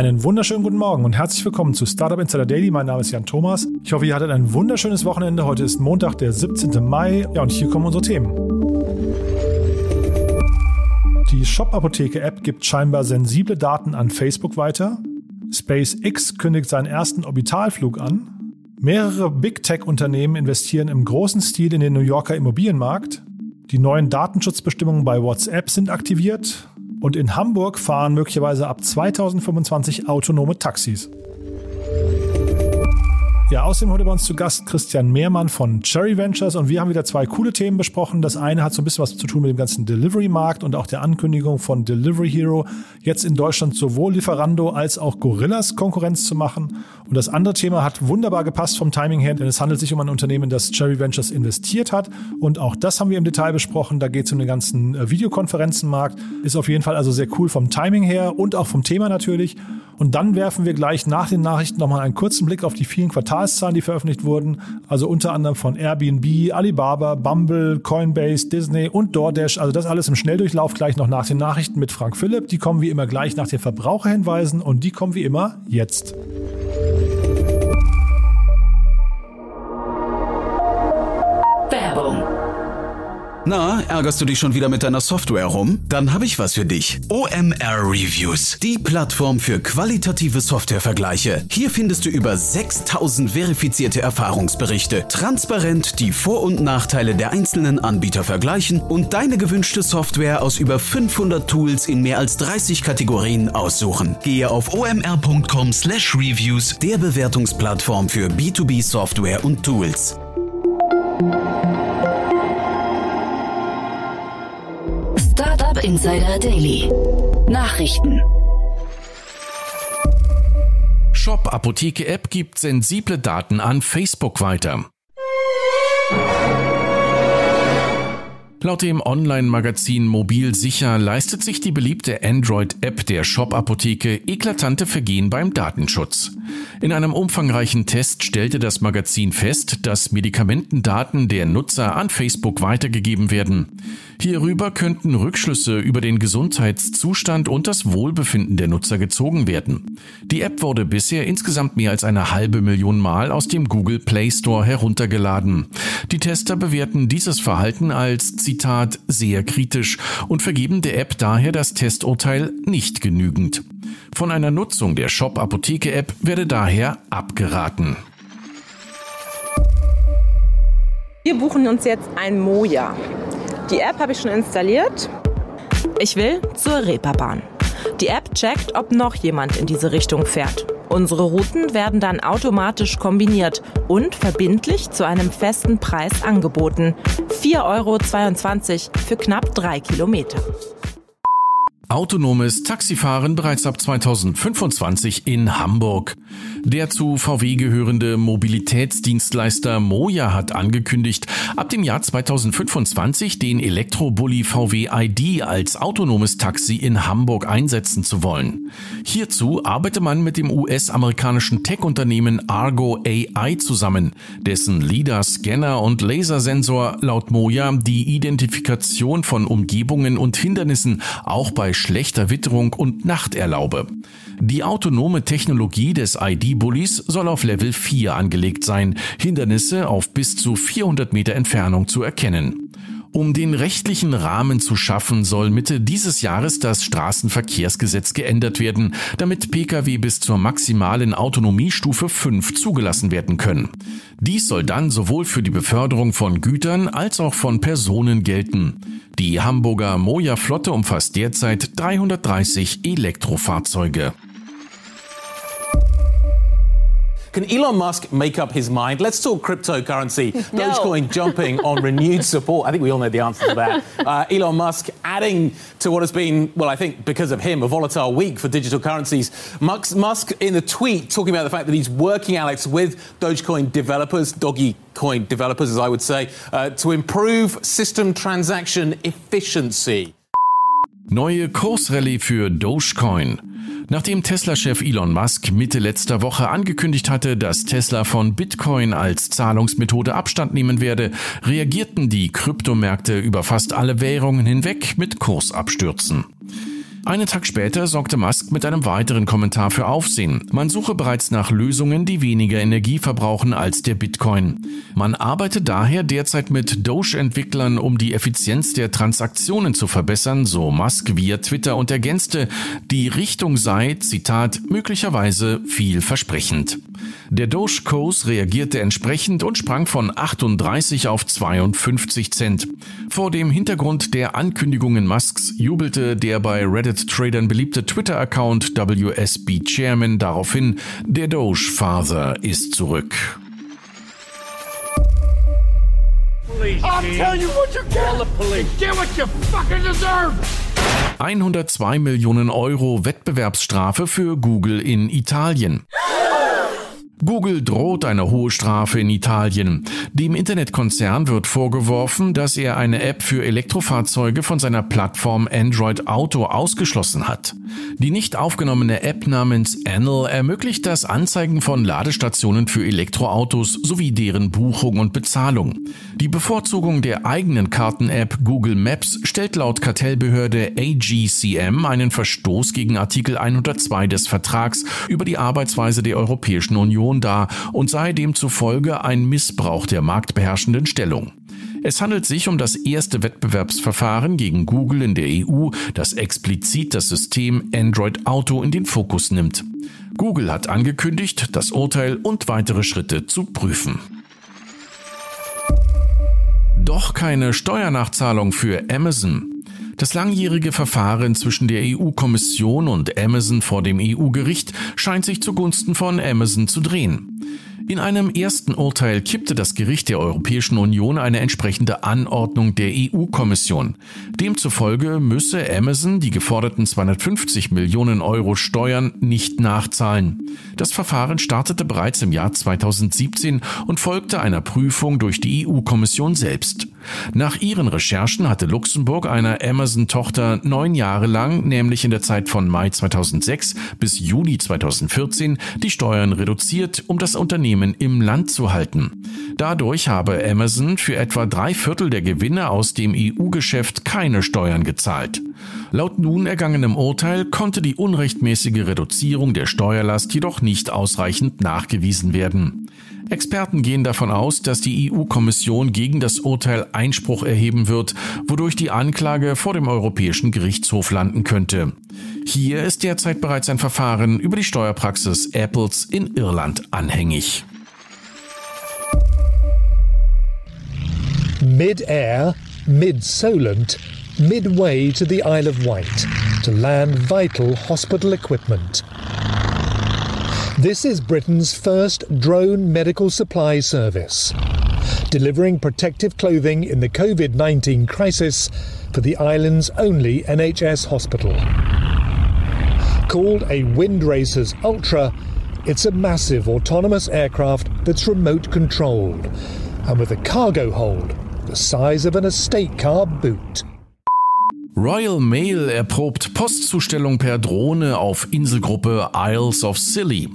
Einen wunderschönen guten Morgen und herzlich willkommen zu Startup Insider Daily. Mein Name ist Jan Thomas. Ich hoffe, ihr hattet ein wunderschönes Wochenende. Heute ist Montag, der 17. Mai. Ja, und hier kommen unsere Themen. Die Shop-Apotheke-App gibt scheinbar sensible Daten an Facebook weiter. SpaceX kündigt seinen ersten Orbitalflug an. Mehrere Big Tech-Unternehmen investieren im großen Stil in den New Yorker Immobilienmarkt. Die neuen Datenschutzbestimmungen bei WhatsApp sind aktiviert. Und in Hamburg fahren möglicherweise ab 2025 autonome Taxis. Ja, außerdem heute bei uns zu Gast Christian Mehrmann von Cherry Ventures und wir haben wieder zwei coole Themen besprochen. Das eine hat so ein bisschen was zu tun mit dem ganzen Delivery-Markt und auch der Ankündigung von Delivery Hero, jetzt in Deutschland sowohl Lieferando als auch Gorillas Konkurrenz zu machen. Und das andere Thema hat wunderbar gepasst vom Timing her, denn es handelt sich um ein Unternehmen, das Cherry Ventures investiert hat. Und auch das haben wir im Detail besprochen. Da geht es um den ganzen äh, Videokonferenzenmarkt. Ist auf jeden Fall also sehr cool vom Timing her und auch vom Thema natürlich. Und dann werfen wir gleich nach den Nachrichten nochmal einen kurzen Blick auf die vielen Quartalszahlen, die veröffentlicht wurden. Also unter anderem von Airbnb, Alibaba, Bumble, Coinbase, Disney und DoorDash. Also das alles im Schnelldurchlauf gleich noch nach den Nachrichten mit Frank Philipp. Die kommen wie immer gleich nach den Verbraucherhinweisen und die kommen wie immer jetzt. Na, ärgerst du dich schon wieder mit deiner Software rum? Dann habe ich was für dich. OMR Reviews, die Plattform für qualitative Softwarevergleiche. Hier findest du über 6000 verifizierte Erfahrungsberichte, transparent die Vor- und Nachteile der einzelnen Anbieter vergleichen und deine gewünschte Software aus über 500 Tools in mehr als 30 Kategorien aussuchen. Gehe auf omr.com/reviews, der Bewertungsplattform für B2B Software und Tools. Insider Daily. Nachrichten. Shop Apotheke App gibt sensible Daten an Facebook weiter. Laut dem Online-Magazin Mobil Sicher leistet sich die beliebte Android-App der Shop-Apotheke eklatante Vergehen beim Datenschutz. In einem umfangreichen Test stellte das Magazin fest, dass Medikamentendaten der Nutzer an Facebook weitergegeben werden. Hierüber könnten Rückschlüsse über den Gesundheitszustand und das Wohlbefinden der Nutzer gezogen werden. Die App wurde bisher insgesamt mehr als eine halbe Million Mal aus dem Google Play Store heruntergeladen. Die Tester bewerten dieses Verhalten als Zitat sehr kritisch und vergeben der App daher das Testurteil nicht genügend. Von einer Nutzung der Shop Apotheke App werde daher abgeraten. Wir buchen uns jetzt ein Moja. Die App habe ich schon installiert. Ich will zur Reeperbahn. Die App checkt, ob noch jemand in diese Richtung fährt. Unsere Routen werden dann automatisch kombiniert und verbindlich zu einem festen Preis angeboten. 4,22 Euro für knapp drei Kilometer. Autonomes Taxifahren bereits ab 2025 in Hamburg. Der zu VW gehörende Mobilitätsdienstleister Moja hat angekündigt, ab dem Jahr 2025 den Elektrobully VW ID als autonomes Taxi in Hamburg einsetzen zu wollen. Hierzu arbeite man mit dem US-amerikanischen Tech-Unternehmen Argo AI zusammen, dessen LIDAR, Scanner und Lasersensor laut Moja die Identifikation von Umgebungen und Hindernissen auch bei schlechter Witterung und Nacht erlaube. Die autonome Technologie des ID-Bullies soll auf Level 4 angelegt sein, Hindernisse auf bis zu 400 Meter Entfernung zu erkennen. Um den rechtlichen Rahmen zu schaffen, soll Mitte dieses Jahres das Straßenverkehrsgesetz geändert werden, damit Pkw bis zur maximalen Autonomiestufe 5 zugelassen werden können. Dies soll dann sowohl für die Beförderung von Gütern als auch von Personen gelten. Die Hamburger Moja Flotte umfasst derzeit 330 Elektrofahrzeuge. Can Elon Musk make up his mind? Let's talk cryptocurrency. no. Dogecoin jumping on renewed support. I think we all know the answer to that. Uh, Elon Musk adding to what has been, well, I think because of him, a volatile week for digital currencies. Musk in a tweet talking about the fact that he's working, Alex, with Dogecoin developers, Doggy Coin developers, as I would say, uh, to improve system transaction efficiency. Neue Kursrallye für Dogecoin. Nachdem Tesla-Chef Elon Musk Mitte letzter Woche angekündigt hatte, dass Tesla von Bitcoin als Zahlungsmethode Abstand nehmen werde, reagierten die Kryptomärkte über fast alle Währungen hinweg mit Kursabstürzen. Einen Tag später sorgte Musk mit einem weiteren Kommentar für Aufsehen. Man suche bereits nach Lösungen, die weniger Energie verbrauchen als der Bitcoin. Man arbeite daher derzeit mit Doge-Entwicklern, um die Effizienz der Transaktionen zu verbessern, so Musk via Twitter und ergänzte, die Richtung sei, Zitat, möglicherweise vielversprechend. Der Doge-Kurs reagierte entsprechend und sprang von 38 auf 52 Cent. Vor dem Hintergrund der Ankündigungen Musks jubelte der bei Reddit-Tradern beliebte Twitter-Account WSB Chairman daraufhin, der Doge-Father ist zurück. I'll tell you what you get. Get what you fucking deserve. 102 Millionen Euro Wettbewerbsstrafe für Google in Italien. Google droht eine hohe Strafe in Italien. Dem Internetkonzern wird vorgeworfen, dass er eine App für Elektrofahrzeuge von seiner Plattform Android Auto ausgeschlossen hat. Die nicht aufgenommene App namens Anal ermöglicht das Anzeigen von Ladestationen für Elektroautos sowie deren Buchung und Bezahlung. Die Bevorzugung der eigenen Karten-App Google Maps stellt laut Kartellbehörde AGCM einen Verstoß gegen Artikel 102 des Vertrags über die Arbeitsweise der Europäischen Union dar und sei demzufolge ein Missbrauch der marktbeherrschenden Stellung. Es handelt sich um das erste Wettbewerbsverfahren gegen Google in der EU, das explizit das System Android Auto in den Fokus nimmt. Google hat angekündigt, das Urteil und weitere Schritte zu prüfen. Doch keine Steuernachzahlung für Amazon. Das langjährige Verfahren zwischen der EU-Kommission und Amazon vor dem EU-Gericht scheint sich zugunsten von Amazon zu drehen. In einem ersten Urteil kippte das Gericht der Europäischen Union eine entsprechende Anordnung der EU-Kommission. Demzufolge müsse Amazon die geforderten 250 Millionen Euro Steuern nicht nachzahlen. Das Verfahren startete bereits im Jahr 2017 und folgte einer Prüfung durch die EU-Kommission selbst. Nach ihren Recherchen hatte Luxemburg einer Amazon-Tochter neun Jahre lang, nämlich in der Zeit von Mai 2006 bis Juni 2014, die Steuern reduziert, um das Unternehmen im Land zu halten. Dadurch habe Amazon für etwa drei Viertel der Gewinne aus dem EU-Geschäft keine Steuern gezahlt. Laut nun ergangenem Urteil konnte die unrechtmäßige Reduzierung der Steuerlast jedoch nicht ausreichend nachgewiesen werden. Experten gehen davon aus, dass die EU-Kommission gegen das Urteil Einspruch erheben wird, wodurch die Anklage vor dem Europäischen Gerichtshof landen könnte. Hier ist derzeit bereits ein Verfahren über die Steuerpraxis Apples in Irland anhängig. Mid-air, mid-solent, midway to the Isle of Wight to land vital hospital equipment. This is Britain's first drone medical supply service, delivering protective clothing in the COVID 19 crisis for the island's only NHS hospital. Called a Windracers Ultra, it's a massive autonomous aircraft that's remote controlled and with a cargo hold the size of an estate car boot. Royal Mail erprobt Postzustellung per Drohne auf Inselgruppe Isles of Scilly.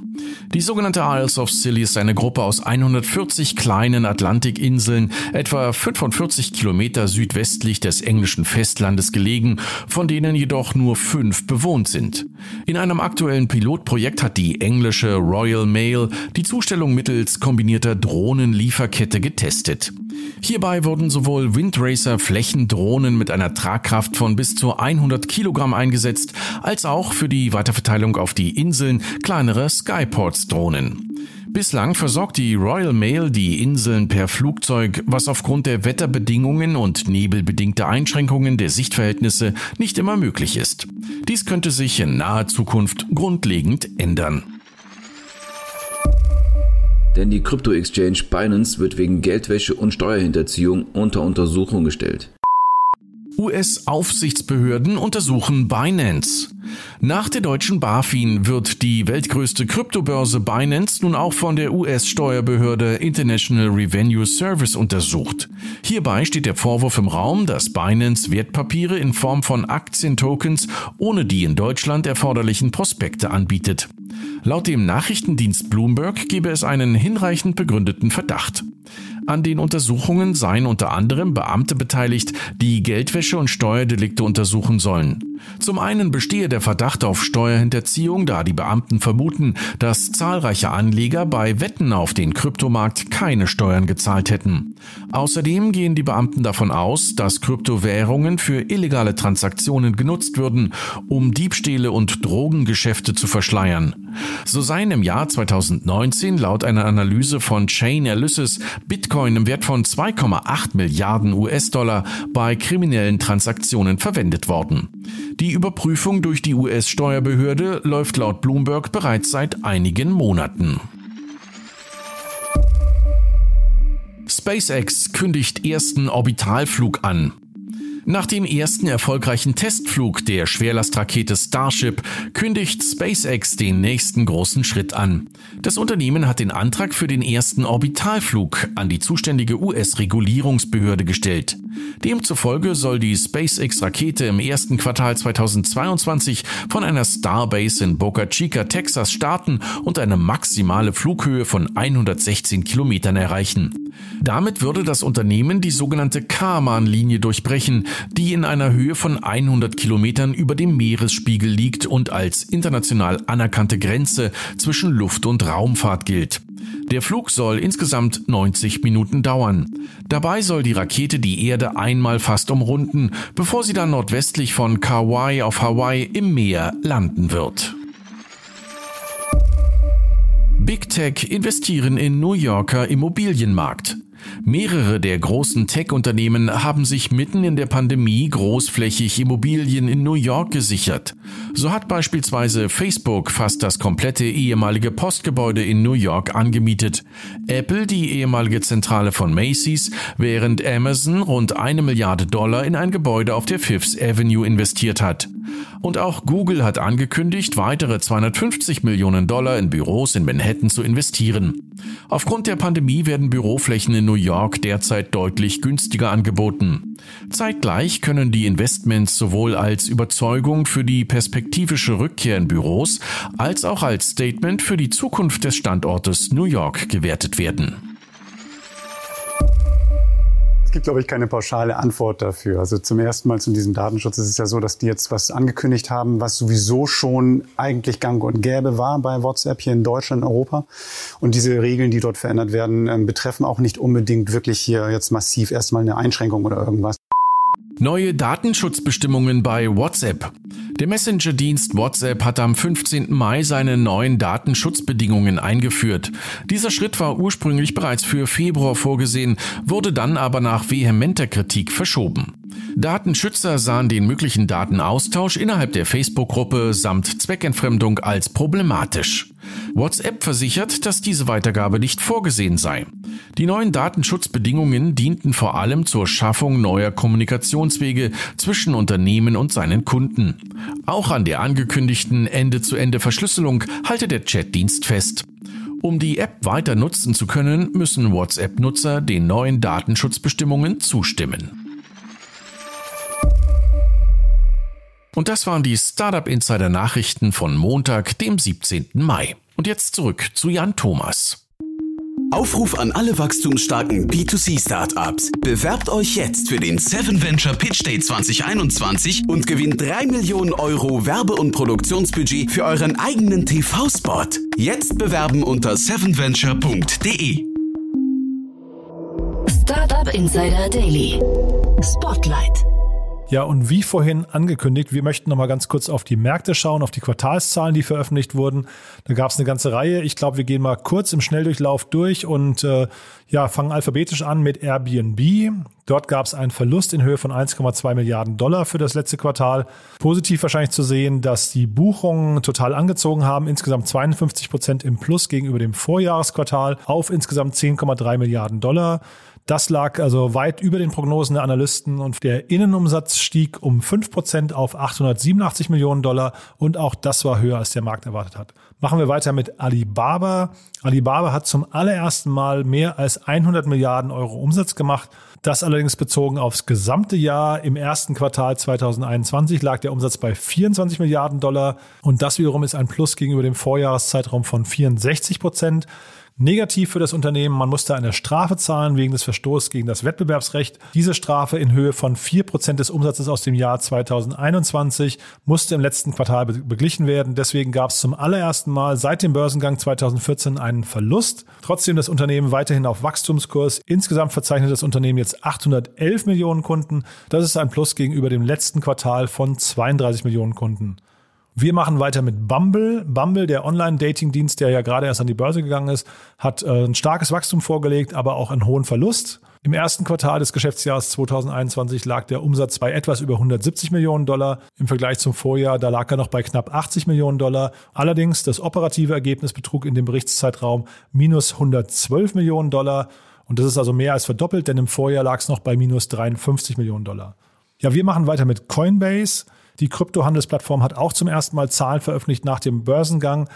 Die sogenannte Isles of Scilly ist eine Gruppe aus 140 kleinen Atlantikinseln, etwa 45 Kilometer südwestlich des englischen Festlandes gelegen, von denen jedoch nur fünf bewohnt sind. In einem aktuellen Pilotprojekt hat die englische Royal Mail die Zustellung mittels kombinierter Drohnenlieferkette getestet. Hierbei wurden sowohl Windracer Flächendrohnen mit einer Tragkraft von bis zu 100 Kilogramm eingesetzt, als auch für die Weiterverteilung auf die Inseln kleinere Skyports Drohnen. Bislang versorgt die Royal Mail die Inseln per Flugzeug, was aufgrund der Wetterbedingungen und nebelbedingter Einschränkungen der Sichtverhältnisse nicht immer möglich ist. Dies könnte sich in naher Zukunft grundlegend ändern. Denn die Krypto-Exchange Binance wird wegen Geldwäsche und Steuerhinterziehung unter Untersuchung gestellt. US-Aufsichtsbehörden untersuchen Binance. Nach der deutschen BaFin wird die weltgrößte Kryptobörse Binance nun auch von der US-Steuerbehörde International Revenue Service untersucht. Hierbei steht der Vorwurf im Raum, dass Binance Wertpapiere in Form von Aktientokens ohne die in Deutschland erforderlichen Prospekte anbietet. Laut dem Nachrichtendienst Bloomberg gebe es einen hinreichend begründeten Verdacht. An den Untersuchungen seien unter anderem Beamte beteiligt, die Geldwäsche und Steuerdelikte untersuchen sollen. Zum einen bestehe der Verdacht auf Steuerhinterziehung, da die Beamten vermuten, dass zahlreiche Anleger bei Wetten auf den Kryptomarkt keine Steuern gezahlt hätten. Außerdem gehen die Beamten davon aus, dass Kryptowährungen für illegale Transaktionen genutzt würden, um Diebstähle und Drogengeschäfte zu verschleiern. So seien im Jahr 2019 laut einer Analyse von Chain Analysis Bitcoin im Wert von 2,8 Milliarden US-Dollar bei kriminellen Transaktionen verwendet worden. Die Überprüfung durch die US-Steuerbehörde läuft laut Bloomberg bereits seit einigen Monaten. SpaceX kündigt ersten Orbitalflug an. Nach dem ersten erfolgreichen Testflug der Schwerlastrakete Starship kündigt SpaceX den nächsten großen Schritt an. Das Unternehmen hat den Antrag für den ersten Orbitalflug an die zuständige US-Regulierungsbehörde gestellt. Demzufolge soll die SpaceX-Rakete im ersten Quartal 2022 von einer Starbase in Boca Chica, Texas starten und eine maximale Flughöhe von 116 Kilometern erreichen. Damit würde das Unternehmen die sogenannte Kármán-Linie durchbrechen, die in einer Höhe von 100 Kilometern über dem Meeresspiegel liegt und als international anerkannte Grenze zwischen Luft- und Raumfahrt gilt. Der Flug soll insgesamt 90 Minuten dauern. Dabei soll die Rakete die Erde einmal fast umrunden, bevor sie dann nordwestlich von Kauai auf Hawaii im Meer landen wird. Big Tech investieren in New Yorker Immobilienmarkt. Mehrere der großen Tech-Unternehmen haben sich mitten in der Pandemie großflächig Immobilien in New York gesichert. So hat beispielsweise Facebook fast das komplette ehemalige Postgebäude in New York angemietet, Apple die ehemalige Zentrale von Macy's, während Amazon rund eine Milliarde Dollar in ein Gebäude auf der Fifth Avenue investiert hat. Und auch Google hat angekündigt, weitere 250 Millionen Dollar in Büros in Manhattan zu investieren. Aufgrund der Pandemie werden Büroflächen in New York derzeit deutlich günstiger angeboten. Zeitgleich können die Investments sowohl als Überzeugung für die perspektivische Rückkehr in Büros als auch als Statement für die Zukunft des Standortes New York gewertet werden gibt, glaube ich, keine pauschale Antwort dafür. Also zum ersten Mal zu diesem Datenschutz ist es ja so, dass die jetzt was angekündigt haben, was sowieso schon eigentlich gang und gäbe war bei WhatsApp hier in Deutschland, Europa. Und diese Regeln, die dort verändert werden, ähm, betreffen auch nicht unbedingt wirklich hier jetzt massiv erstmal eine Einschränkung oder irgendwas. Neue Datenschutzbestimmungen bei WhatsApp. Der Messenger-Dienst WhatsApp hat am 15. Mai seine neuen Datenschutzbedingungen eingeführt. Dieser Schritt war ursprünglich bereits für Februar vorgesehen, wurde dann aber nach vehementer Kritik verschoben. Datenschützer sahen den möglichen Datenaustausch innerhalb der Facebook-Gruppe samt Zweckentfremdung als problematisch. WhatsApp versichert, dass diese Weitergabe nicht vorgesehen sei. Die neuen Datenschutzbedingungen dienten vor allem zur Schaffung neuer Kommunikationswege zwischen Unternehmen und seinen Kunden. Auch an der angekündigten Ende-zu-Ende-Verschlüsselung halte der Chatdienst fest. Um die App weiter nutzen zu können, müssen WhatsApp-Nutzer den neuen Datenschutzbestimmungen zustimmen. Und das waren die Startup Insider Nachrichten von Montag, dem 17. Mai. Und jetzt zurück zu Jan Thomas. Aufruf an alle wachstumsstarken B2C-Startups. Bewerbt euch jetzt für den 7 Venture Pitch Day 2021 und gewinnt 3 Millionen Euro Werbe- und Produktionsbudget für euren eigenen TV-Spot. Jetzt bewerben unter 7venture.de. Startup Insider Daily. Spotlight. Ja, und wie vorhin angekündigt, wir möchten noch mal ganz kurz auf die Märkte schauen, auf die Quartalszahlen, die veröffentlicht wurden. Da gab es eine ganze Reihe. Ich glaube, wir gehen mal kurz im Schnelldurchlauf durch und äh, ja, fangen alphabetisch an mit Airbnb. Dort gab es einen Verlust in Höhe von 1,2 Milliarden Dollar für das letzte Quartal. Positiv wahrscheinlich zu sehen, dass die Buchungen total angezogen haben, insgesamt 52 Prozent im Plus gegenüber dem Vorjahresquartal auf insgesamt 10,3 Milliarden Dollar. Das lag also weit über den Prognosen der Analysten und der Innenumsatz stieg um 5% auf 887 Millionen Dollar und auch das war höher, als der Markt erwartet hat. Machen wir weiter mit Alibaba. Alibaba hat zum allerersten Mal mehr als 100 Milliarden Euro Umsatz gemacht. Das allerdings bezogen aufs gesamte Jahr. Im ersten Quartal 2021 lag der Umsatz bei 24 Milliarden Dollar und das wiederum ist ein Plus gegenüber dem Vorjahreszeitraum von 64 Prozent. Negativ für das Unternehmen, man musste eine Strafe zahlen wegen des Verstoßes gegen das Wettbewerbsrecht. Diese Strafe in Höhe von vier Prozent des Umsatzes aus dem Jahr 2021 musste im letzten Quartal beglichen werden. Deswegen gab es zum allerersten Mal seit dem Börsengang 2014 einen Verlust. Trotzdem das Unternehmen weiterhin auf Wachstumskurs. Insgesamt verzeichnet das Unternehmen jetzt 811 Millionen Kunden. Das ist ein Plus gegenüber dem letzten Quartal von 32 Millionen Kunden. Wir machen weiter mit Bumble. Bumble, der Online-Dating-Dienst, der ja gerade erst an die Börse gegangen ist, hat äh, ein starkes Wachstum vorgelegt, aber auch einen hohen Verlust. Im ersten Quartal des Geschäftsjahres 2021 lag der Umsatz bei etwas über 170 Millionen Dollar. Im Vergleich zum Vorjahr, da lag er noch bei knapp 80 Millionen Dollar. Allerdings, das operative Ergebnis betrug in dem Berichtszeitraum minus 112 Millionen Dollar. Und das ist also mehr als verdoppelt, denn im Vorjahr lag es noch bei minus 53 Millionen Dollar. Ja, wir machen weiter mit Coinbase. Die Kryptohandelsplattform hat auch zum ersten Mal Zahlen veröffentlicht nach dem Börsengang.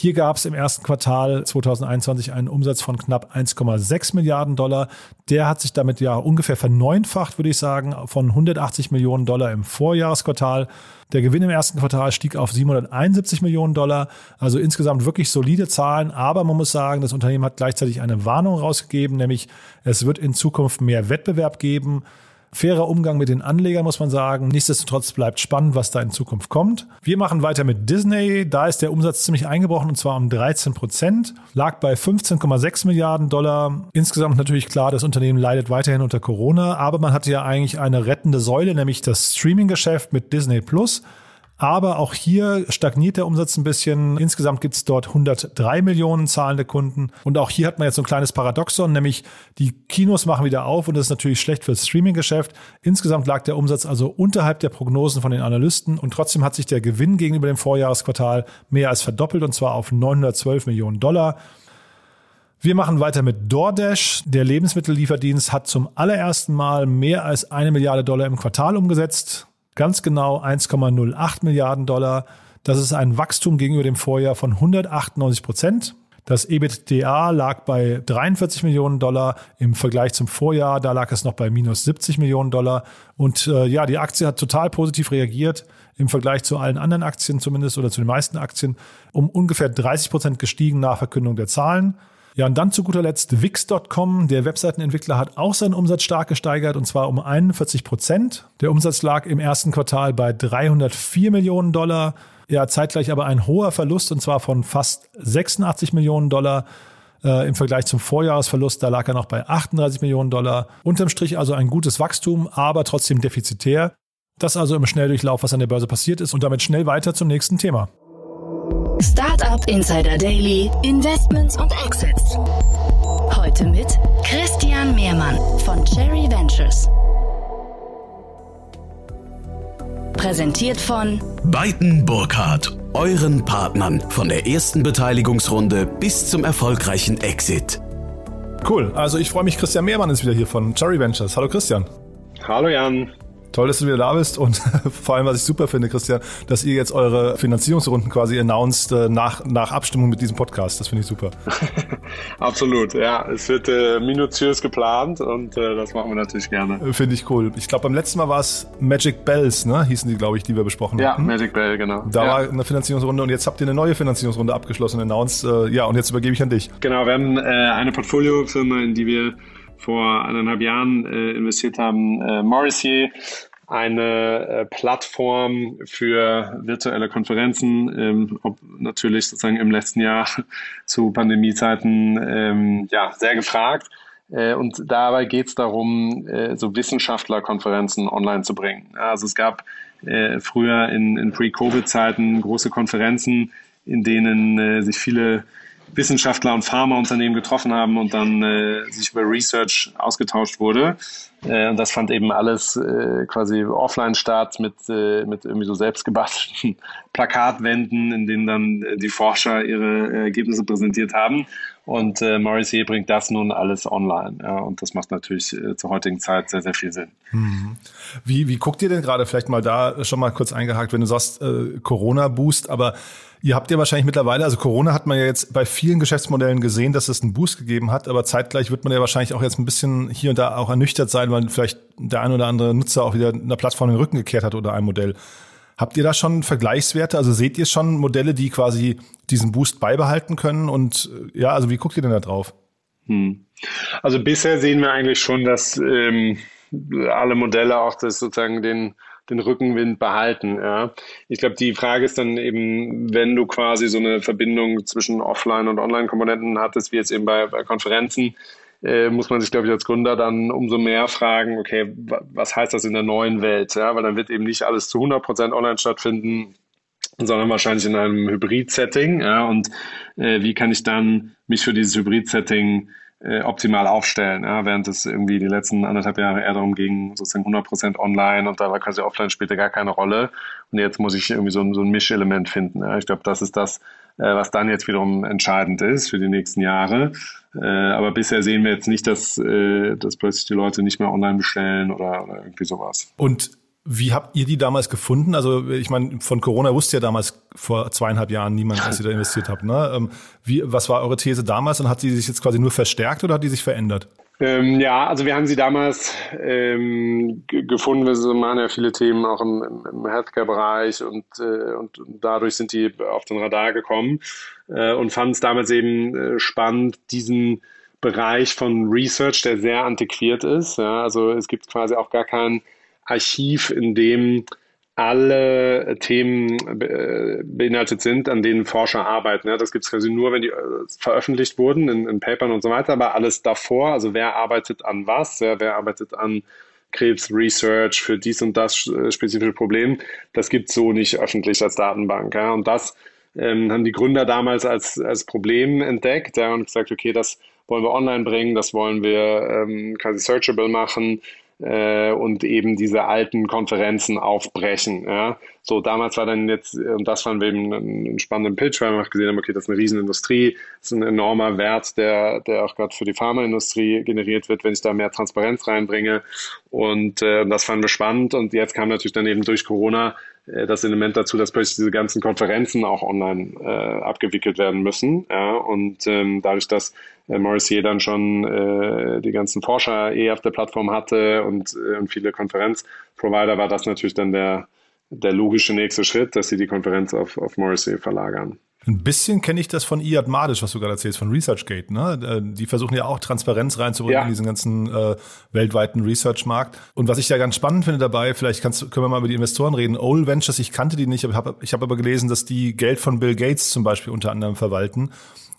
Hier gab es im ersten Quartal 2021 einen Umsatz von knapp 1,6 Milliarden Dollar. Der hat sich damit ja ungefähr verneunfacht, würde ich sagen, von 180 Millionen Dollar im Vorjahresquartal. Der Gewinn im ersten Quartal stieg auf 771 Millionen Dollar. Also insgesamt wirklich solide Zahlen. Aber man muss sagen, das Unternehmen hat gleichzeitig eine Warnung rausgegeben, nämlich es wird in Zukunft mehr Wettbewerb geben. Fairer Umgang mit den Anlegern, muss man sagen. Nichtsdestotrotz bleibt spannend, was da in Zukunft kommt. Wir machen weiter mit Disney. Da ist der Umsatz ziemlich eingebrochen und zwar um 13 Prozent. Lag bei 15,6 Milliarden Dollar. Insgesamt natürlich klar, das Unternehmen leidet weiterhin unter Corona, aber man hatte ja eigentlich eine rettende Säule, nämlich das Streaming-Geschäft mit Disney Plus. Aber auch hier stagniert der Umsatz ein bisschen. Insgesamt gibt es dort 103 Millionen zahlende Kunden. Und auch hier hat man jetzt so ein kleines Paradoxon, nämlich die Kinos machen wieder auf und das ist natürlich schlecht für das Streaming-Geschäft. Insgesamt lag der Umsatz also unterhalb der Prognosen von den Analysten und trotzdem hat sich der Gewinn gegenüber dem Vorjahresquartal mehr als verdoppelt und zwar auf 912 Millionen Dollar. Wir machen weiter mit DoorDash. Der Lebensmittellieferdienst hat zum allerersten Mal mehr als eine Milliarde Dollar im Quartal umgesetzt. Ganz genau 1,08 Milliarden Dollar. Das ist ein Wachstum gegenüber dem Vorjahr von 198 Prozent. Das EBITDA lag bei 43 Millionen Dollar im Vergleich zum Vorjahr. Da lag es noch bei minus 70 Millionen Dollar. Und äh, ja, die Aktie hat total positiv reagiert im Vergleich zu allen anderen Aktien zumindest oder zu den meisten Aktien um ungefähr 30 Prozent gestiegen nach Verkündung der Zahlen. Ja, und dann zu guter Letzt Wix.com. Der Webseitenentwickler hat auch seinen Umsatz stark gesteigert und zwar um 41 Prozent. Der Umsatz lag im ersten Quartal bei 304 Millionen Dollar. Ja, zeitgleich aber ein hoher Verlust und zwar von fast 86 Millionen Dollar. Äh, Im Vergleich zum Vorjahresverlust, da lag er noch bei 38 Millionen Dollar. Unterm Strich also ein gutes Wachstum, aber trotzdem defizitär. Das also im Schnelldurchlauf, was an der Börse passiert ist und damit schnell weiter zum nächsten Thema. Startup Insider Daily, Investments und Exits. Heute mit Christian Mehrmann von Cherry Ventures. Präsentiert von Beiten Burkhardt, euren Partnern von der ersten Beteiligungsrunde bis zum erfolgreichen Exit. Cool, also ich freue mich, Christian Mehrmann ist wieder hier von Cherry Ventures. Hallo Christian. Hallo Jan. Toll, dass du wieder da bist und vor allem, was ich super finde, Christian, dass ihr jetzt eure Finanzierungsrunden quasi announced äh, nach, nach Abstimmung mit diesem Podcast. Das finde ich super. Absolut, ja. Es wird äh, minutiös geplant und äh, das machen wir natürlich gerne. Äh, finde ich cool. Ich glaube, beim letzten Mal war es Magic Bells, ne? hießen die, glaube ich, die wir besprochen ja, hatten. Ja, Magic Bell, genau. Da ja. war eine Finanzierungsrunde und jetzt habt ihr eine neue Finanzierungsrunde abgeschlossen, announced. Äh, ja, und jetzt übergebe ich an dich. Genau, wir haben äh, eine Portfoliofirma, in die wir vor eineinhalb Jahren investiert haben, Morrissey eine äh, Plattform für virtuelle Konferenzen, ähm, ob natürlich sozusagen im letzten Jahr zu Pandemiezeiten ähm, ja, sehr gefragt. Äh, und dabei geht es darum, äh, so Wissenschaftlerkonferenzen online zu bringen. Also es gab äh, früher in, in Pre-Covid-Zeiten große Konferenzen, in denen äh, sich viele Wissenschaftler und Pharmaunternehmen getroffen haben und dann äh, sich über Research ausgetauscht wurde. Äh, und das fand eben alles äh, quasi offline statt mit, äh, mit irgendwie so selbstgebastelten Plakatwänden, in denen dann äh, die Forscher ihre Ergebnisse präsentiert haben. Und äh, Morrissey bringt das nun alles online. Ja, und das macht natürlich äh, zur heutigen Zeit sehr, sehr viel Sinn. Mhm. Wie, wie guckt ihr denn gerade vielleicht mal da schon mal kurz eingehakt, wenn du sagst äh, Corona-Boost, aber Ihr habt ja wahrscheinlich mittlerweile, also Corona hat man ja jetzt bei vielen Geschäftsmodellen gesehen, dass es einen Boost gegeben hat, aber zeitgleich wird man ja wahrscheinlich auch jetzt ein bisschen hier und da auch ernüchtert sein, weil vielleicht der ein oder andere Nutzer auch wieder einer Plattform den Rücken gekehrt hat oder ein Modell. Habt ihr da schon Vergleichswerte? Also seht ihr schon Modelle, die quasi diesen Boost beibehalten können? Und äh, ja, also wie guckt ihr denn da drauf? Hm. Also bisher sehen wir eigentlich schon, dass ähm, alle Modelle auch das sozusagen den den Rückenwind behalten. Ja. Ich glaube, die Frage ist dann eben, wenn du quasi so eine Verbindung zwischen Offline- und Online-Komponenten hattest, wie jetzt eben bei, bei Konferenzen, äh, muss man sich, glaube ich, als Gründer dann umso mehr fragen, okay, was heißt das in der neuen Welt? Ja, weil dann wird eben nicht alles zu 100% online stattfinden, sondern wahrscheinlich in einem Hybrid-Setting. Ja, und äh, wie kann ich dann mich für dieses Hybrid-Setting äh, optimal aufstellen, ja, während es irgendwie die letzten anderthalb Jahre eher darum ging, sozusagen 100% online und da war quasi offline spielte gar keine Rolle und jetzt muss ich irgendwie so, ein, so ein Mischelement finden. Ja. Ich glaube, das ist das, was dann jetzt wiederum entscheidend ist für die nächsten Jahre. Äh, aber bisher sehen wir jetzt nicht, dass, äh, dass plötzlich die Leute nicht mehr online bestellen oder, oder irgendwie sowas. Und wie habt ihr die damals gefunden? Also ich meine, von Corona wusste ja damals vor zweieinhalb Jahren niemand, dass ihr da investiert habt. Ne? Ähm, wie, was war eure These damals und hat sie sich jetzt quasi nur verstärkt oder hat die sich verändert? Ähm, ja, also wir haben sie damals ähm, gefunden. Wir machen ja viele Themen auch im, im Healthcare-Bereich und, äh, und, dadurch sind die auf den Radar gekommen äh, und fanden es damals eben äh, spannend, diesen Bereich von Research, der sehr antiquiert ist. Ja, also es gibt quasi auch gar keinen Archiv, in dem alle Themen beinhaltet sind, an denen Forscher arbeiten. Das gibt es quasi nur, wenn die äh, veröffentlicht wurden in, in, Papern und so weiter, aber alles davor, also wer arbeitet an was, ja, wer arbeitet an Krebs-Research für dies und das äh, spezifische Problem, das gibt es so nicht öffentlich als Datenbank. Ja, und das ähm, haben die Gründer damals als, als Problem entdeckt ja, und gesagt, okay, das wollen wir online bringen, das wollen wir ähm, quasi searchable machen äh, und eben diese alten Konferenzen aufbrechen. Ja. So, damals war dann jetzt, und das fanden wir eben einen spannenden Pitch, weil wir auch gesehen haben, okay, das ist eine Riesenindustrie, das ist ein enormer Wert, der, der auch gerade für die Pharmaindustrie generiert wird, wenn ich da mehr Transparenz reinbringe. Und äh, das fanden wir spannend. Und jetzt kam natürlich dann eben durch Corona das Element dazu, dass plötzlich diese ganzen Konferenzen auch online äh, abgewickelt werden müssen. Ja, und ähm, dadurch, dass äh, Morrissey dann schon äh, die ganzen Forscher eh auf der Plattform hatte und, äh, und viele Konferenzprovider, war das natürlich dann der, der logische nächste Schritt, dass sie die Konferenz auf, auf Morrissey verlagern. Ein bisschen kenne ich das von Iad Madisch, was du gerade erzählst, von ResearchGate. Ne? Äh, die versuchen ja auch Transparenz reinzubringen ja. in diesen ganzen äh, weltweiten Research-Markt. Und was ich ja ganz spannend finde dabei, vielleicht kannst, können wir mal über die Investoren reden. Old Ventures, ich kannte die nicht, aber ich habe ich hab aber gelesen, dass die Geld von Bill Gates zum Beispiel unter anderem verwalten.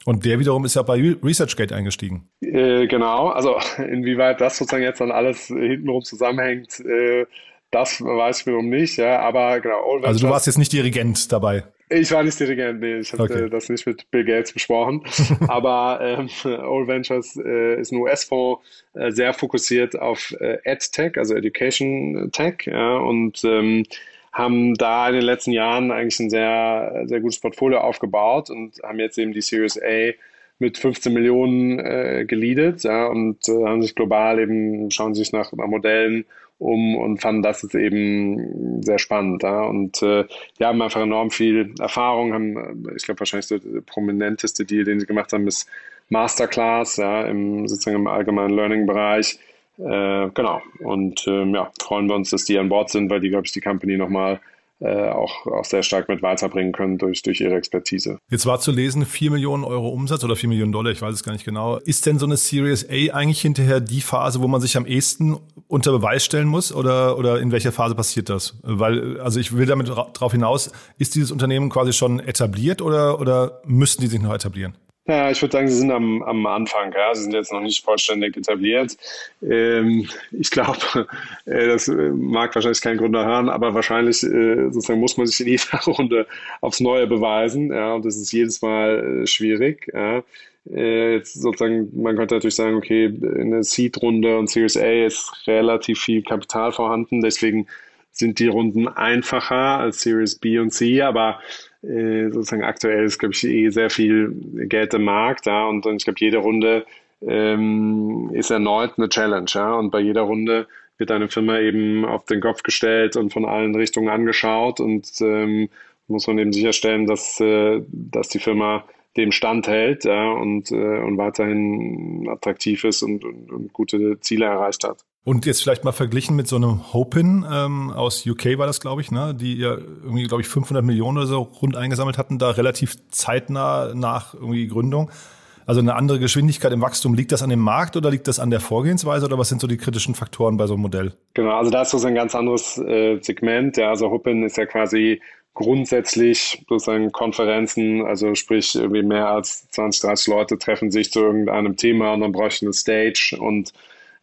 Und der wiederum ist ja bei ResearchGate eingestiegen. Äh, genau, also inwieweit das sozusagen jetzt dann alles hintenrum zusammenhängt, äh, das weiß ich wiederum nicht, ja, aber genau. Also du warst jetzt nicht Dirigent dabei. Ich war nicht Dirigent, nee, ich habe okay. das nicht mit Bill Gates besprochen. Aber ähm, Old Ventures äh, ist ein US-Fonds, äh, sehr fokussiert auf äh, EdTech, also Education Tech, ja, und ähm, haben da in den letzten Jahren eigentlich ein sehr, sehr gutes Portfolio aufgebaut und haben jetzt eben die Series A mit 15 Millionen äh, geleadet ja, und äh, haben sich global eben, schauen sich nach, nach Modellen um und fanden das jetzt eben sehr spannend. Ja. Und äh, die haben einfach enorm viel Erfahrung, haben, ich glaube, wahrscheinlich der prominenteste Deal, den sie gemacht haben, ist Masterclass, ja, im, sozusagen im allgemeinen Learning-Bereich. Äh, genau. Und ähm, ja, freuen wir uns, dass die an Bord sind, weil die, glaube ich, die Company nochmal äh, auch, auch sehr stark mit weiterbringen können durch, durch ihre Expertise. Jetzt war zu lesen, 4 Millionen Euro Umsatz oder 4 Millionen Dollar, ich weiß es gar nicht genau. Ist denn so eine Series A eigentlich hinterher die Phase, wo man sich am ehesten unter Beweis stellen muss oder, oder in welcher Phase passiert das? Weil, also ich will damit darauf hinaus, ist dieses Unternehmen quasi schon etabliert oder, oder müssten die sich noch etablieren? Ja, ich würde sagen, sie sind am, am Anfang. Ja. Sie sind jetzt noch nicht vollständig etabliert. Ähm, ich glaube, äh, das mag wahrscheinlich kein Gründer hören, aber wahrscheinlich äh, sozusagen muss man sich in jeder Runde aufs Neue beweisen. Ja, und das ist jedes Mal äh, schwierig. Ja. Äh, jetzt sozusagen, man könnte natürlich sagen, okay, in der Seed-Runde und Series A ist relativ viel Kapital vorhanden. Deswegen sind die Runden einfacher als Series B und C, aber äh, sozusagen aktuell ist, glaube ich, eh sehr viel Geld im Markt, ja, und, und ich glaube, jede Runde ähm, ist erneut eine Challenge, ja, und bei jeder Runde wird eine Firma eben auf den Kopf gestellt und von allen Richtungen angeschaut und ähm, muss man eben sicherstellen, dass, äh, dass die Firma dem standhält ja, und, äh, und weiterhin attraktiv ist und, und, und gute Ziele erreicht hat. Und jetzt vielleicht mal verglichen mit so einem Hopin ähm, aus UK war das, glaube ich, ne? die ja irgendwie, glaube ich, 500 Millionen oder so rund eingesammelt hatten, da relativ zeitnah nach irgendwie Gründung. Also eine andere Geschwindigkeit im Wachstum. Liegt das an dem Markt oder liegt das an der Vorgehensweise oder was sind so die kritischen Faktoren bei so einem Modell? Genau, also da ist so ein ganz anderes äh, Segment. Ja, also Hopin ist ja quasi grundsätzlich sozusagen Konferenzen, also sprich irgendwie mehr als 20, 30 Leute treffen sich zu irgendeinem Thema und dann brauche ich eine Stage und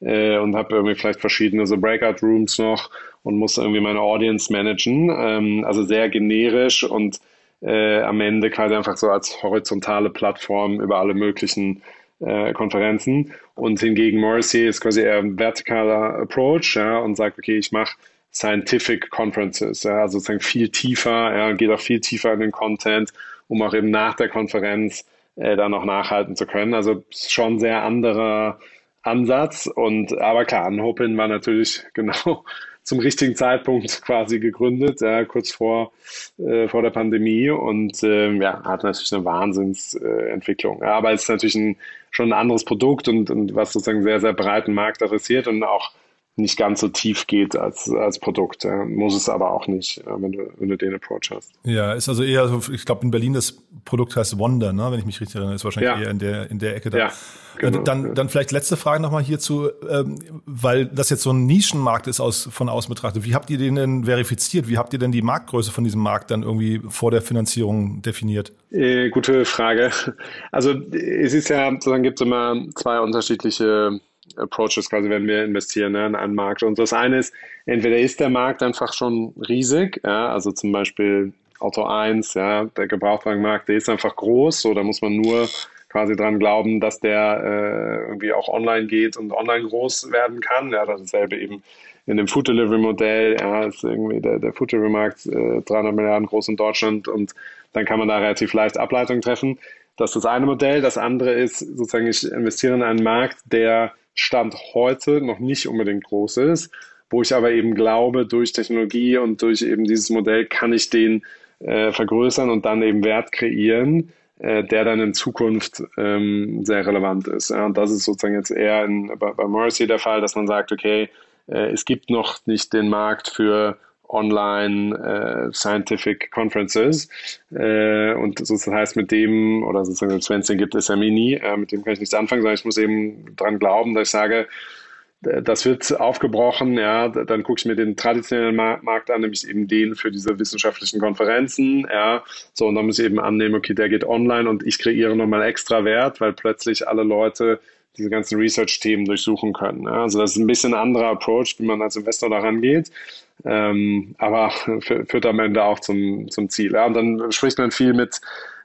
äh, und habe irgendwie vielleicht verschiedene so Breakout Rooms noch und muss irgendwie meine Audience managen. Ähm, also sehr generisch und äh, am Ende quasi einfach so als horizontale Plattform über alle möglichen äh, Konferenzen. Und hingegen Morrissey ist quasi eher ein vertikaler Approach ja, und sagt, okay, ich mache Scientific Conferences, ja, also sozusagen viel tiefer, ja, geht auch viel tiefer in den Content, um auch eben nach der Konferenz äh, da noch nachhalten zu können. Also schon sehr anderer Ansatz. Und aber klar, Unhopin war natürlich genau zum richtigen Zeitpunkt quasi gegründet, ja, kurz vor, äh, vor der Pandemie und ähm, ja, hat natürlich eine Wahnsinnsentwicklung. Äh, aber es ist natürlich ein, schon ein anderes Produkt und, und was sozusagen sehr, sehr breiten Markt adressiert und auch nicht ganz so tief geht als, als Produkt. Ja. Muss es aber auch nicht, wenn du, wenn du den Approach hast. Ja, ist also eher so, ich glaube in Berlin das Produkt heißt Wonder, ne? wenn ich mich richtig erinnere, ist wahrscheinlich ja. eher in der, in der Ecke da. Ja, äh, genau. dann, dann vielleicht letzte Frage nochmal hierzu, ähm, weil das jetzt so ein Nischenmarkt ist aus, von außen betrachtet. Wie habt ihr den denn verifiziert? Wie habt ihr denn die Marktgröße von diesem Markt dann irgendwie vor der Finanzierung definiert? Äh, gute Frage. Also es ist ja, sozusagen gibt es immer zwei unterschiedliche Approaches quasi, wenn wir investieren ne, in einen Markt. Und das eine ist, entweder ist der Markt einfach schon riesig, ja, also zum Beispiel Auto 1, ja, der Gebrauchtwagenmarkt, der ist einfach groß, so da muss man nur quasi dran glauben, dass der äh, irgendwie auch online geht und online groß werden kann. Ja, dasselbe eben in dem Food Delivery Modell, ja, ist irgendwie der, der Food Delivery Markt äh, 300 Milliarden groß in Deutschland und dann kann man da relativ leicht Ableitungen treffen. Das ist das eine Modell. Das andere ist sozusagen, ich investiere in einen Markt, der Stand heute noch nicht unbedingt groß ist, wo ich aber eben glaube, durch Technologie und durch eben dieses Modell kann ich den äh, vergrößern und dann eben Wert kreieren, äh, der dann in Zukunft ähm, sehr relevant ist. Ja, und das ist sozusagen jetzt eher in, bei, bei Morrissey der Fall, dass man sagt, okay, äh, es gibt noch nicht den Markt für Online äh, Scientific Conferences. Äh, und das heißt, mit dem, oder sozusagen, es den gibt, ist er mini, äh, mit dem kann ich nichts anfangen, sondern ich muss eben dran glauben, dass ich sage, das wird aufgebrochen, ja, dann gucke ich mir den traditionellen Markt an, nämlich eben den für diese wissenschaftlichen Konferenzen, ja, so, und dann muss ich eben annehmen, okay, der geht online und ich kreiere nochmal extra Wert, weil plötzlich alle Leute diese ganzen Research-Themen durchsuchen können. Ja. Also das ist ein bisschen ein anderer Approach, wie man als Investor daran geht ähm, aber führt am Ende auch zum, zum Ziel. Ja. Und dann spricht man viel mit,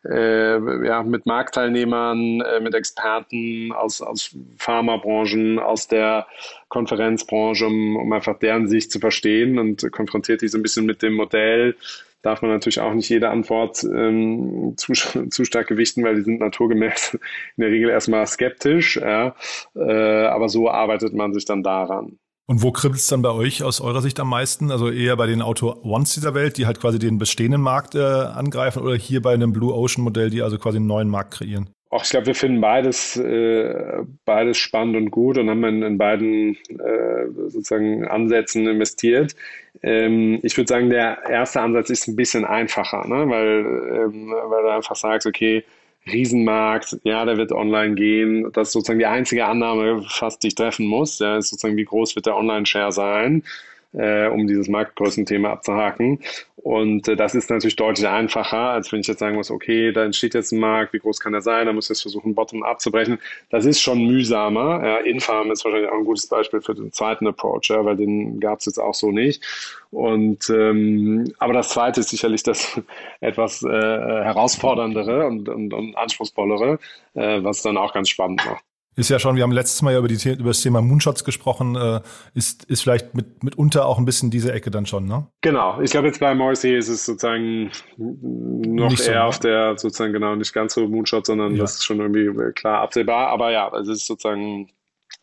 äh, ja, mit Marktteilnehmern, äh, mit Experten aus, aus Pharmabranchen, aus der Konferenzbranche, um, um einfach deren Sicht zu verstehen und konfrontiert die so ein bisschen mit dem Modell. Darf man natürlich auch nicht jede Antwort ähm, zu, zu stark gewichten, weil die sind naturgemäß in der Regel erstmal skeptisch. Ja. Äh, aber so arbeitet man sich dann daran. Und wo kribbelt es dann bei euch aus eurer Sicht am meisten? Also eher bei den Auto Ones dieser Welt, die halt quasi den bestehenden Markt äh, angreifen oder hier bei einem Blue Ocean Modell, die also quasi einen neuen Markt kreieren? Auch ich glaube, wir finden beides, äh, beides spannend und gut und haben in, in beiden äh, sozusagen Ansätzen investiert. Ähm, ich würde sagen, der erste Ansatz ist ein bisschen einfacher, ne? weil, ähm, weil du einfach sagst, okay, Riesenmarkt, ja, der wird online gehen. Das ist sozusagen die einzige Annahme, fast die ich treffen muss. Ja, ist sozusagen, wie groß wird der Online-Share sein? Äh, um dieses Marktgrößenthema abzuhaken. Und äh, das ist natürlich deutlich einfacher, als wenn ich jetzt sagen muss, okay, da entsteht jetzt ein Markt, wie groß kann der sein, da muss ich jetzt versuchen, Bottom abzubrechen. Das ist schon mühsamer. Ja, Infarm ist wahrscheinlich auch ein gutes Beispiel für den zweiten Approach, ja, weil den gab es jetzt auch so nicht. Und ähm, aber das zweite ist sicherlich das etwas äh, herausforderndere und, und, und anspruchsvollere, äh, was dann auch ganz spannend macht. Ist ja schon, wir haben letztes Mal ja über, die, über das Thema Moonshots gesprochen, äh, ist, ist vielleicht mit, mitunter auch ein bisschen diese Ecke dann schon, ne? Genau, ich glaube jetzt bei Morrissey ist es sozusagen noch nicht eher so, auf der, sozusagen genau, nicht ganz so Moonshot, sondern ja. das ist schon irgendwie klar absehbar, aber ja, es ist sozusagen,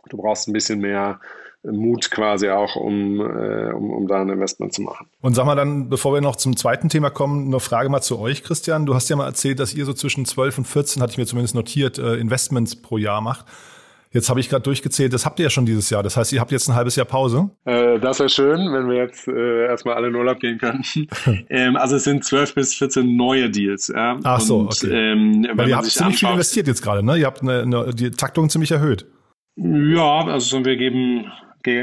du brauchst ein bisschen mehr Mut quasi auch, um, äh, um, um da ein Investment zu machen. Und sag mal dann, bevor wir noch zum zweiten Thema kommen, eine Frage mal zu euch, Christian. Du hast ja mal erzählt, dass ihr so zwischen 12 und 14, hatte ich mir zumindest notiert, äh, Investments pro Jahr macht. Jetzt habe ich gerade durchgezählt, das habt ihr ja schon dieses Jahr. Das heißt, ihr habt jetzt ein halbes Jahr Pause. Äh, das wäre schön, wenn wir jetzt äh, erstmal alle in Urlaub gehen könnten. ähm, also es sind 12 bis 14 neue Deals. Ja? Ach so, Und, okay. Ähm, Weil ihr habt ziemlich anschaut, viel investiert jetzt gerade, ne? Ihr habt eine, eine, die Taktung ziemlich erhöht. Ja, also wir geben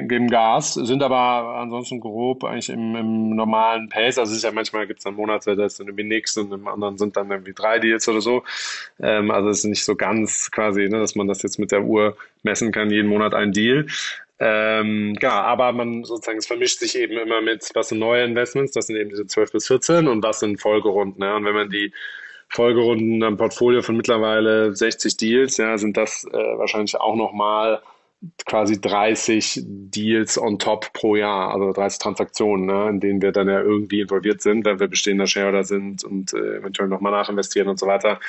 geben Gas, sind aber ansonsten grob eigentlich im, im normalen Pace. Also es ist ja manchmal gibt es dann Monate, da ist dann irgendwie nichts und im anderen sind dann irgendwie drei Deals oder so. Ähm, also es ist nicht so ganz quasi, ne, dass man das jetzt mit der Uhr messen kann, jeden Monat ein Deal. Ähm, genau, aber man sozusagen, es vermischt sich eben immer mit, was sind neue Investments, das sind eben diese 12 bis 14 und was sind Folgerunden. Ne? Und wenn man die Folgerunden am Portfolio von mittlerweile 60 Deals, ja, sind das äh, wahrscheinlich auch nochmal quasi 30 Deals on top pro Jahr, also 30 Transaktionen, ne, in denen wir dann ja irgendwie involviert sind, wenn wir bestehender Shareholder sind und äh, eventuell nochmal nachinvestieren und so weiter.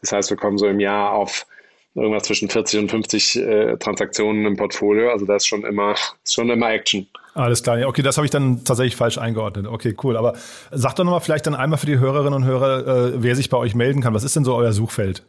Das heißt, wir kommen so im Jahr auf irgendwas zwischen 40 und 50 äh, Transaktionen im Portfolio. Also da ist schon immer, schon immer Action. Alles klar. Okay, das habe ich dann tatsächlich falsch eingeordnet. Okay, cool. Aber sag doch nochmal vielleicht dann einmal für die Hörerinnen und Hörer, äh, wer sich bei euch melden kann. Was ist denn so euer Suchfeld?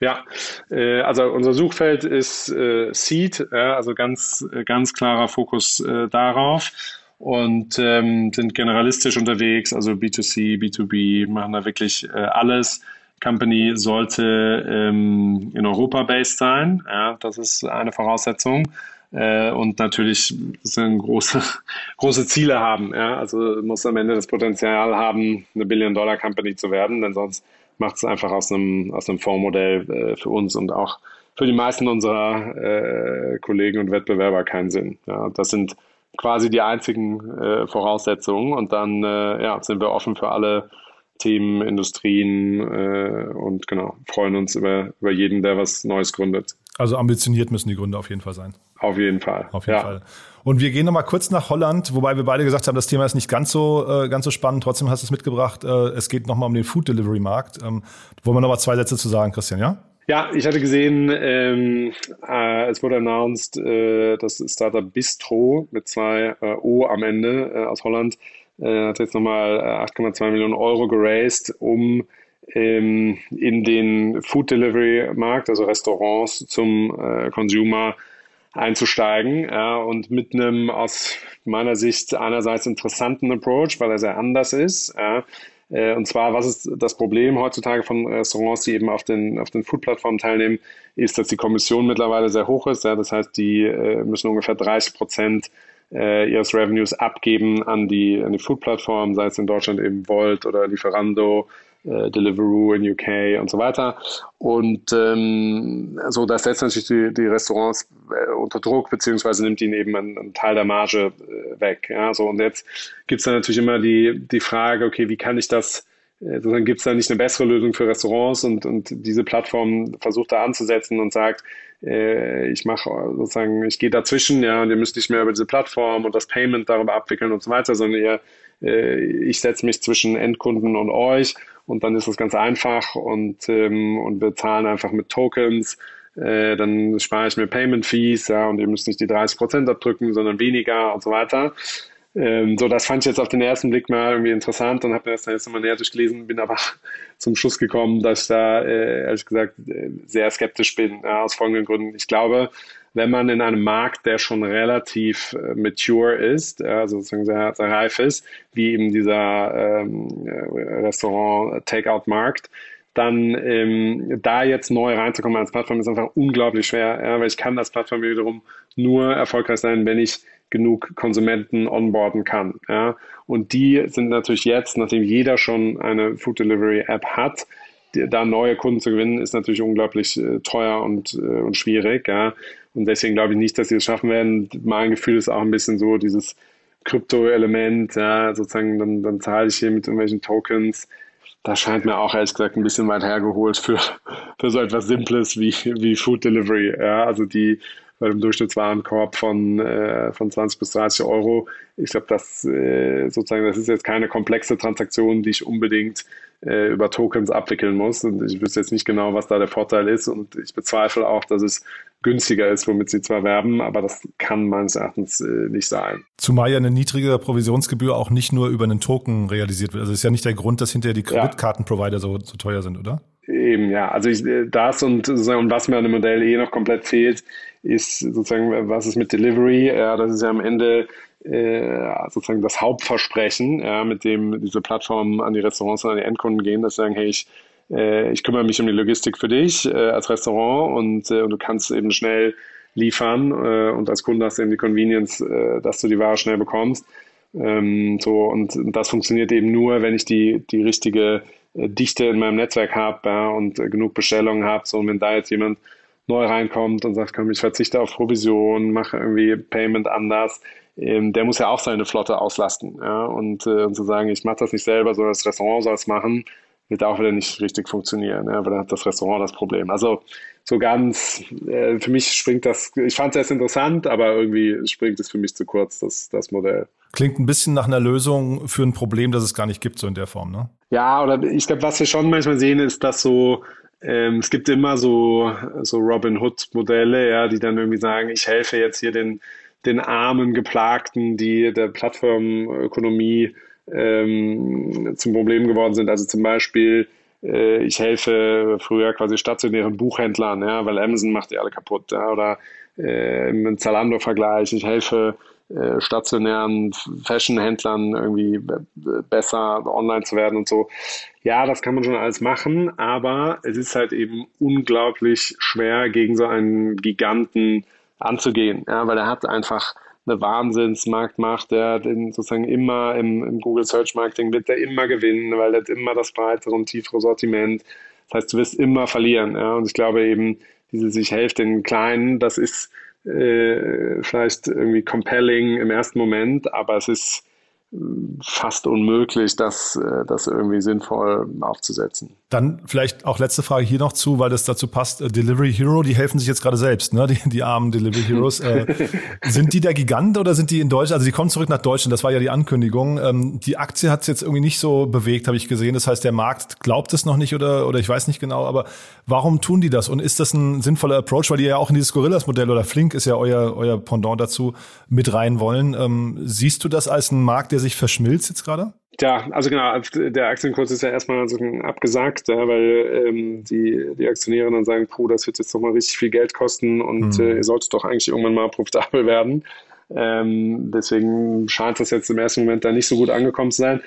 Ja, äh, also unser Suchfeld ist äh, Seed, also ganz, ganz klarer Fokus äh, darauf und ähm, sind generalistisch unterwegs, also B2C, B2B, machen da wirklich äh, alles. Company sollte ähm, in Europa based sein, ja, das ist eine Voraussetzung. Äh, und natürlich große, große Ziele haben. Ja? Also muss am Ende das Potenzial haben, eine Billion-Dollar-Company zu werden, denn sonst macht es einfach aus einem, aus einem Fondsmodell äh, für uns und auch für die meisten unserer äh, Kollegen und Wettbewerber keinen Sinn. Ja, das sind quasi die einzigen äh, Voraussetzungen und dann äh, ja, sind wir offen für alle Themen, Industrien äh, und genau, freuen uns über, über jeden, der was Neues gründet. Also ambitioniert müssen die Gründe auf jeden Fall sein. Auf jeden Fall. Auf jeden ja. Fall. Und wir gehen nochmal kurz nach Holland, wobei wir beide gesagt haben, das Thema ist nicht ganz so, äh, ganz so spannend. Trotzdem hast du es mitgebracht. Äh, es geht nochmal um den Food Delivery Markt. Ähm, wollen wir nochmal zwei Sätze zu sagen, Christian, ja? Ja, ich hatte gesehen, ähm, äh, es wurde announced, äh, das Startup Bistro mit zwei äh, O am Ende äh, aus Holland äh, hat jetzt nochmal 8,2 Millionen Euro geraced, um ähm, in den Food Delivery Markt, also Restaurants zum äh, Consumer einzusteigen ja, und mit einem aus meiner Sicht einerseits interessanten Approach, weil er sehr anders ist. Äh, und zwar, was ist das Problem heutzutage von Restaurants, die eben auf den, auf den Food-Plattformen teilnehmen, ist, dass die Kommission mittlerweile sehr hoch ist. Ja, das heißt, die äh, müssen ungefähr 30 Prozent äh, ihres Revenues abgeben an die, an die Food-Plattformen, sei es in Deutschland eben Volt oder Lieferando äh, Deliveroo in UK und so weiter. Und ähm, so, das setzt natürlich die, die Restaurants äh, unter Druck, beziehungsweise nimmt ihnen eben einen, einen Teil der Marge äh, weg. Ja, so, und jetzt gibt es dann natürlich immer die, die Frage, okay, wie kann ich das äh, Sozusagen gibt es da nicht eine bessere Lösung für Restaurants und, und diese Plattform versucht da anzusetzen und sagt, äh, ich mache sozusagen, ich gehe dazwischen, ja, und ihr müsst nicht mehr über diese Plattform und das Payment darüber abwickeln und so weiter, sondern ihr, äh, ich setze mich zwischen Endkunden und euch und dann ist das ganz einfach und, ähm, und wir zahlen einfach mit Tokens. Äh, dann spare ich mir Payment Fees, ja, und ihr müsst nicht die 30 Prozent abdrücken, sondern weniger und so weiter. Ähm, so, das fand ich jetzt auf den ersten Blick mal irgendwie interessant und habe mir das dann jetzt nochmal näher durchgelesen, bin aber zum Schluss gekommen, dass ich da äh, ehrlich gesagt äh, sehr skeptisch bin, ja, aus folgenden Gründen. Ich glaube, wenn man in einem Markt, der schon relativ äh, mature ist, also sozusagen sehr, sehr reif ist, wie eben dieser ähm, äh, Restaurant-Takeout-Markt, dann ähm, da jetzt neu reinzukommen als Plattform ist einfach unglaublich schwer, ja, weil ich kann als Plattform wiederum nur erfolgreich sein, wenn ich genug Konsumenten onboarden kann. Ja. Und die sind natürlich jetzt, nachdem jeder schon eine Food Delivery App hat, da neue Kunden zu gewinnen, ist natürlich unglaublich äh, teuer und, äh, und schwierig. Ja. Und deswegen glaube ich nicht, dass sie es schaffen werden. Mein Gefühl ist auch ein bisschen so dieses Krypto-Element, ja, sozusagen, dann, dann zahle ich hier mit irgendwelchen Tokens. Das scheint mir auch ehrlich gesagt ein bisschen weit hergeholt für, für so etwas Simples wie, wie Food Delivery. Ja. Also die bei einem Durchschnittswarenkorb von, äh, von 20 bis 30 Euro. Ich glaube, das äh, sozusagen, das ist jetzt keine komplexe Transaktion, die ich unbedingt äh, über Tokens abwickeln muss. Und ich wüsste jetzt nicht genau, was da der Vorteil ist. Und ich bezweifle auch, dass es günstiger ist, womit sie zwar werben, aber das kann meines Erachtens äh, nicht sein. Zumal ja eine niedrige Provisionsgebühr auch nicht nur über einen Token realisiert wird. Also ist ja nicht der Grund, dass hinterher die Kreditkartenprovider so, so teuer sind, oder? Eben, ja. Also ich, äh, das und, und was mir an dem Modell eh noch komplett fehlt, ist sozusagen, was ist mit Delivery? Ja, das ist ja am Ende äh, sozusagen das Hauptversprechen, ja, mit dem diese Plattformen an die Restaurants und an die Endkunden gehen, dass sie sagen, hey, ich, äh, ich kümmere mich um die Logistik für dich äh, als Restaurant und, äh, und, du kannst eben schnell liefern äh, und als Kunde hast du eben die Convenience, äh, dass du die Ware schnell bekommst. Ähm, so und, das funktioniert eben nur, wenn ich die, die richtige Dichte in meinem Netzwerk habe ja, und genug Bestellungen habe. So, und wenn da jetzt jemand neu reinkommt und sagt, komm, ich verzichte auf Provision, mache irgendwie Payment anders, ähm, der muss ja auch seine Flotte auslasten. Ja? Und, äh, und zu sagen, ich mache das nicht selber, sondern das Restaurant soll es machen, wird auch wieder nicht richtig funktionieren, ja? weil dann hat das Restaurant das Problem. Also so ganz, äh, für mich springt das, ich fand es erst interessant, aber irgendwie springt es für mich zu kurz, das, das Modell. Klingt ein bisschen nach einer Lösung für ein Problem, das es gar nicht gibt, so in der Form, ne? Ja, oder ich glaube, was wir schon manchmal sehen, ist, dass so, ähm, es gibt immer so, so Robin Hood-Modelle, ja, die dann irgendwie sagen, ich helfe jetzt hier den den armen Geplagten, die der Plattformökonomie ähm, zum Problem geworden sind. Also zum Beispiel, äh, ich helfe früher quasi stationären Buchhändlern, ja, weil Amazon macht die alle kaputt. Ja, oder äh, im Zalando-Vergleich, ich helfe äh, stationären Fashion-Händlern irgendwie besser online zu werden und so. Ja, das kann man schon alles machen, aber es ist halt eben unglaublich schwer gegen so einen Giganten anzugehen, ja, weil er hat einfach eine Wahnsinnsmarktmacht, der den sozusagen immer im, im, Google Search Marketing wird der immer gewinnen, weil er hat immer das breitere und tiefere Sortiment. Das heißt, du wirst immer verlieren. Ja? Und ich glaube eben, diese sich hilft den Kleinen, das ist äh, vielleicht irgendwie compelling im ersten Moment, aber es ist fast unmöglich, das, äh, das irgendwie sinnvoll aufzusetzen. Dann vielleicht auch letzte Frage hier noch zu, weil das dazu passt. Äh, Delivery Hero, die helfen sich jetzt gerade selbst, ne? Die, die armen Delivery Heroes. äh, sind die der Gigant oder sind die in Deutschland? Also die kommen zurück nach Deutschland, das war ja die Ankündigung. Ähm, die Aktie hat es jetzt irgendwie nicht so bewegt, habe ich gesehen. Das heißt, der Markt glaubt es noch nicht oder, oder ich weiß nicht genau, aber warum tun die das? Und ist das ein sinnvoller Approach, weil die ja auch in dieses Gorillas-Modell oder Flink ist ja euer, euer Pendant dazu mit rein wollen. Ähm, siehst du das als einen Markt, der der sich verschmilzt jetzt gerade? Ja, also genau, der Aktienkurs ist ja erstmal also abgesagt, ja, weil ähm, die, die Aktionäre dann sagen, puh, das wird jetzt doch mal richtig viel Geld kosten und mhm. äh, ihr solltet doch eigentlich irgendwann mal profitabel werden. Ähm, deswegen scheint das jetzt im ersten Moment da nicht so gut angekommen zu sein.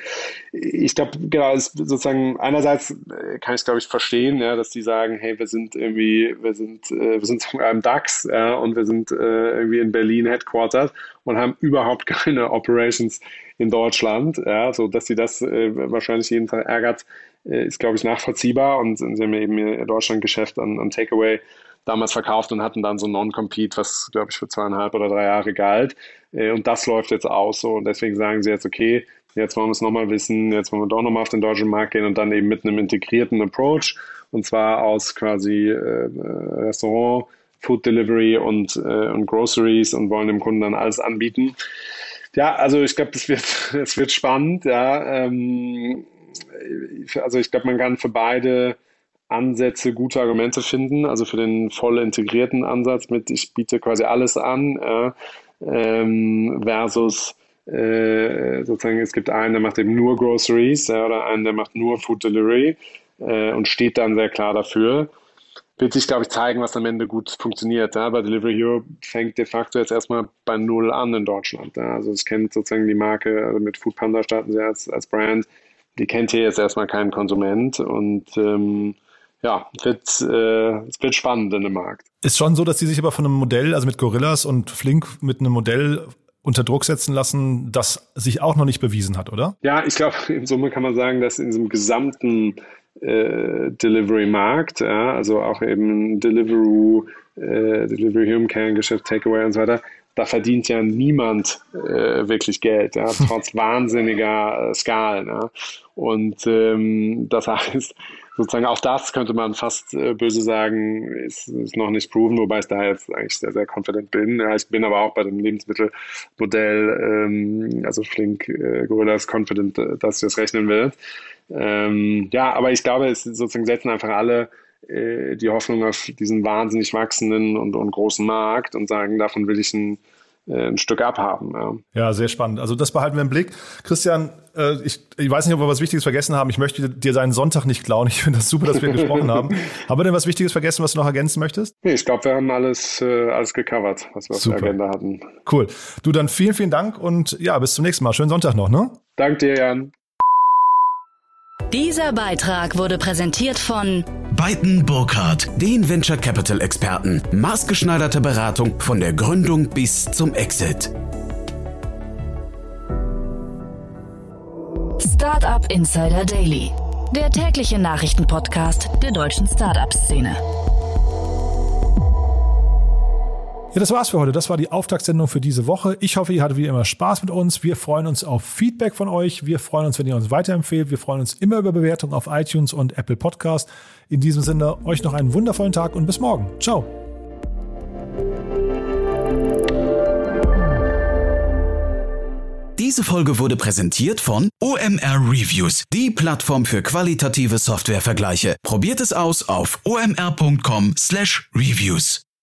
Ich glaube, genau, sozusagen einerseits äh, kann ich glaube ich verstehen, ja, dass die sagen, hey, wir sind irgendwie, wir sind, äh, wir sind einem DAX, ja, und wir sind äh, irgendwie in Berlin headquartered und haben überhaupt keine Operations in Deutschland, ja, so dass sie das äh, wahrscheinlich jeden Tag ärgert, äh, ist glaube ich nachvollziehbar und, und sie haben eben ihr Deutschlandgeschäft an, an Takeaway damals verkauft und hatten dann so Non-Compete, was, glaube ich, für zweieinhalb oder drei Jahre galt. Äh, und das läuft jetzt aus so. Und deswegen sagen sie jetzt, okay, jetzt wollen wir es nochmal wissen, jetzt wollen wir doch nochmal auf den deutschen Markt gehen und dann eben mit einem integrierten Approach. Und zwar aus quasi äh, Restaurant, Food Delivery und, äh, und Groceries und wollen dem Kunden dann alles anbieten. Ja, also ich glaube, es wird, wird spannend. Ja, ähm, also ich glaube, man kann für beide Ansätze gute Argumente finden, also für den voll integrierten Ansatz mit ich biete quasi alles an äh, ähm, versus äh, sozusagen es gibt einen, der macht eben nur Groceries äh, oder einen, der macht nur Food Delivery äh, und steht dann sehr klar dafür. Wird sich, glaube ich, zeigen, was am Ende gut funktioniert. Ja? Bei Delivery Hero fängt de facto jetzt erstmal bei Null an in Deutschland. Ja? Also es kennt sozusagen die Marke, also mit Food Panda starten sie als, als Brand, die kennt hier jetzt erstmal kein Konsument und ähm, ja, wird, äh, es wird spannend in dem Markt. Ist schon so, dass die sich aber von einem Modell, also mit Gorillas und Flink, mit einem Modell unter Druck setzen lassen, das sich auch noch nicht bewiesen hat, oder? Ja, ich glaube, in Summe kann man sagen, dass in diesem gesamten äh, Delivery-Markt, ja, also auch eben Deliveroo, äh, Delivery Home Kerngeschäft, Takeaway und so weiter, da verdient ja niemand äh, wirklich Geld, ja, trotz wahnsinniger äh, Skalen. Ja. Und ähm, das heißt, sozusagen auch das könnte man fast äh, böse sagen, ist, ist noch nicht proven, wobei ich da jetzt eigentlich sehr, sehr confident bin. Ja, ich bin aber auch bei dem Lebensmittelmodell, ähm, also Flink äh, Gorillas confident, äh, dass ich das rechnen will. Ähm, ja, aber ich glaube, es sozusagen setzen einfach alle äh, die Hoffnung auf diesen wahnsinnig wachsenden und, und großen Markt und sagen, davon will ich ein ein Stück abhaben. Ja. ja, sehr spannend. Also das behalten wir im Blick. Christian, äh, ich, ich weiß nicht, ob wir was Wichtiges vergessen haben. Ich möchte dir seinen Sonntag nicht klauen. Ich finde das super, dass wir gesprochen haben. Haben wir denn was Wichtiges vergessen, was du noch ergänzen möchtest? Nee, ich glaube, wir haben alles, äh, alles gecovert, was wir super. auf der Agenda hatten. Cool. Du, dann vielen, vielen Dank und ja, bis zum nächsten Mal. Schönen Sonntag noch, ne? Danke dir, Jan. Dieser Beitrag wurde präsentiert von Beiten Burkhardt, den Venture Capital Experten. Maßgeschneiderte Beratung von der Gründung bis zum Exit. Startup Insider Daily, der tägliche Nachrichtenpodcast der deutschen Startup-Szene. Ja, das war's für heute. Das war die Auftaktsendung für diese Woche. Ich hoffe, ihr hattet wie immer Spaß mit uns. Wir freuen uns auf Feedback von euch. Wir freuen uns, wenn ihr uns weiterempfehlt. Wir freuen uns immer über Bewertungen auf iTunes und Apple Podcast. In diesem Sinne, euch noch einen wundervollen Tag und bis morgen. Ciao. Diese Folge wurde präsentiert von OMR Reviews, die Plattform für qualitative Softwarevergleiche. Probiert es aus auf omr.com/reviews.